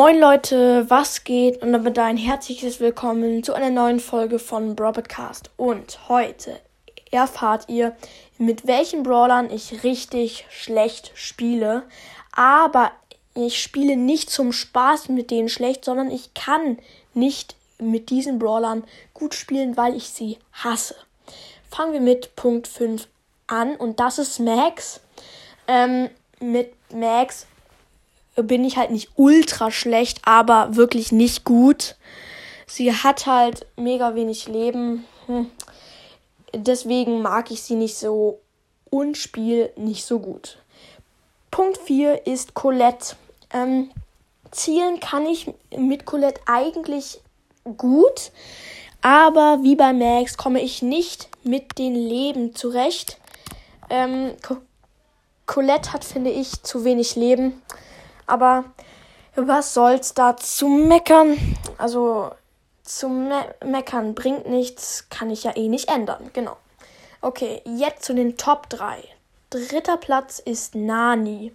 Moin Leute, was geht? Und damit ein herzliches Willkommen zu einer neuen Folge von Broadcast. Und heute erfahrt ihr, mit welchen Brawlern ich richtig schlecht spiele. Aber ich spiele nicht zum Spaß mit denen schlecht, sondern ich kann nicht mit diesen Brawlern gut spielen, weil ich sie hasse. Fangen wir mit Punkt 5 an und das ist Max. Ähm, mit Max bin ich halt nicht ultra schlecht, aber wirklich nicht gut. Sie hat halt mega wenig Leben. Hm. Deswegen mag ich sie nicht so und spiel nicht so gut. Punkt 4 ist Colette. Ähm, zielen kann ich mit Colette eigentlich gut, aber wie bei Max komme ich nicht mit den Leben zurecht. Ähm, Colette hat, finde ich, zu wenig Leben. Aber was soll's da zu meckern? Also zu me meckern bringt nichts, kann ich ja eh nicht ändern. Genau. Okay, jetzt zu den Top 3. Dritter Platz ist Nani.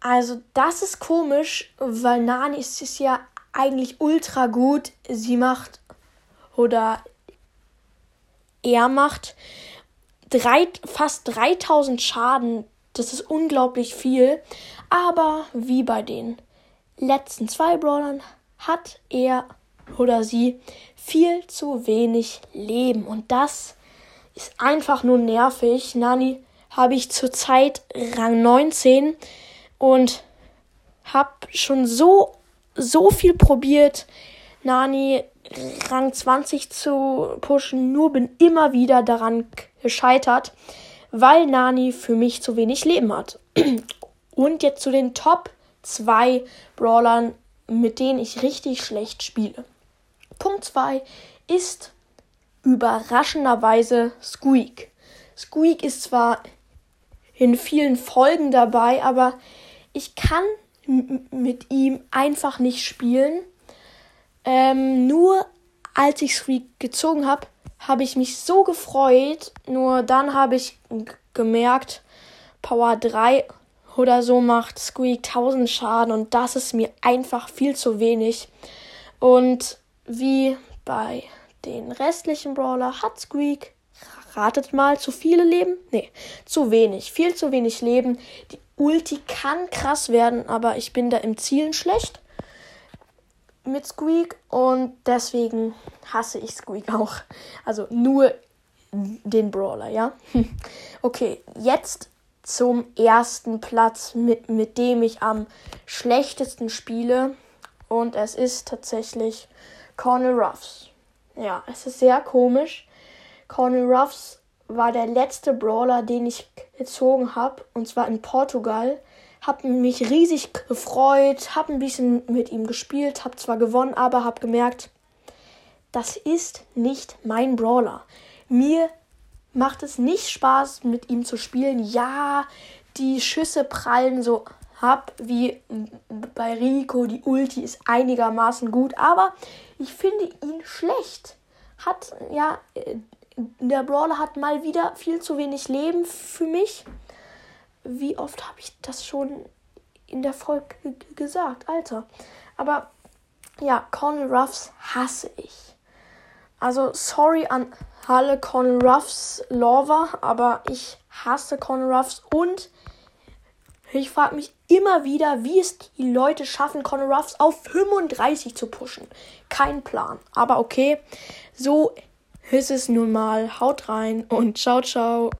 Also das ist komisch, weil Nani ist, ist ja eigentlich ultra gut. Sie macht oder er macht drei, fast 3000 Schaden. Das ist unglaublich viel. Aber wie bei den letzten zwei Brawlern hat er oder sie viel zu wenig Leben. Und das ist einfach nur nervig. Nani habe ich zurzeit Rang 19 und habe schon so, so viel probiert, Nani Rang 20 zu pushen, nur bin immer wieder daran gescheitert, weil Nani für mich zu wenig Leben hat. Und jetzt zu den Top 2 Brawlern, mit denen ich richtig schlecht spiele. Punkt 2 ist überraschenderweise Squeak. Squeak ist zwar in vielen Folgen dabei, aber ich kann mit ihm einfach nicht spielen. Ähm, nur als ich Squeak gezogen habe, habe ich mich so gefreut. Nur dann habe ich gemerkt, Power 3 oder so macht Squeak 1000 Schaden und das ist mir einfach viel zu wenig. Und wie bei den restlichen Brawler hat Squeak, ratet mal, zu viele Leben? Nee, zu wenig. Viel zu wenig Leben. Die Ulti kann krass werden, aber ich bin da im Zielen schlecht mit Squeak und deswegen hasse ich Squeak auch. Also nur den Brawler, ja? okay, jetzt zum ersten Platz, mit, mit dem ich am schlechtesten spiele. Und es ist tatsächlich Cornel Ruffs. Ja, es ist sehr komisch. Cornel Ruffs war der letzte Brawler, den ich gezogen habe. Und zwar in Portugal. Hab mich riesig gefreut, hab ein bisschen mit ihm gespielt, hab zwar gewonnen, aber hab gemerkt, das ist nicht mein Brawler. Mir macht es nicht Spaß, mit ihm zu spielen. Ja, die Schüsse prallen so ab wie bei Rico. Die Ulti ist einigermaßen gut, aber ich finde ihn schlecht. Hat, ja, der Brawler hat mal wieder viel zu wenig Leben für mich. Wie oft habe ich das schon in der Folge gesagt, Alter. Aber ja, Cornel Ruffs hasse ich. Also sorry an alle Con Ruffs Lover, aber ich hasse Con Ruffs und ich frage mich immer wieder, wie es die Leute schaffen, Con Ruffs auf 35 zu pushen. Kein Plan. Aber okay, so ist es nun mal. Haut rein und ciao, ciao.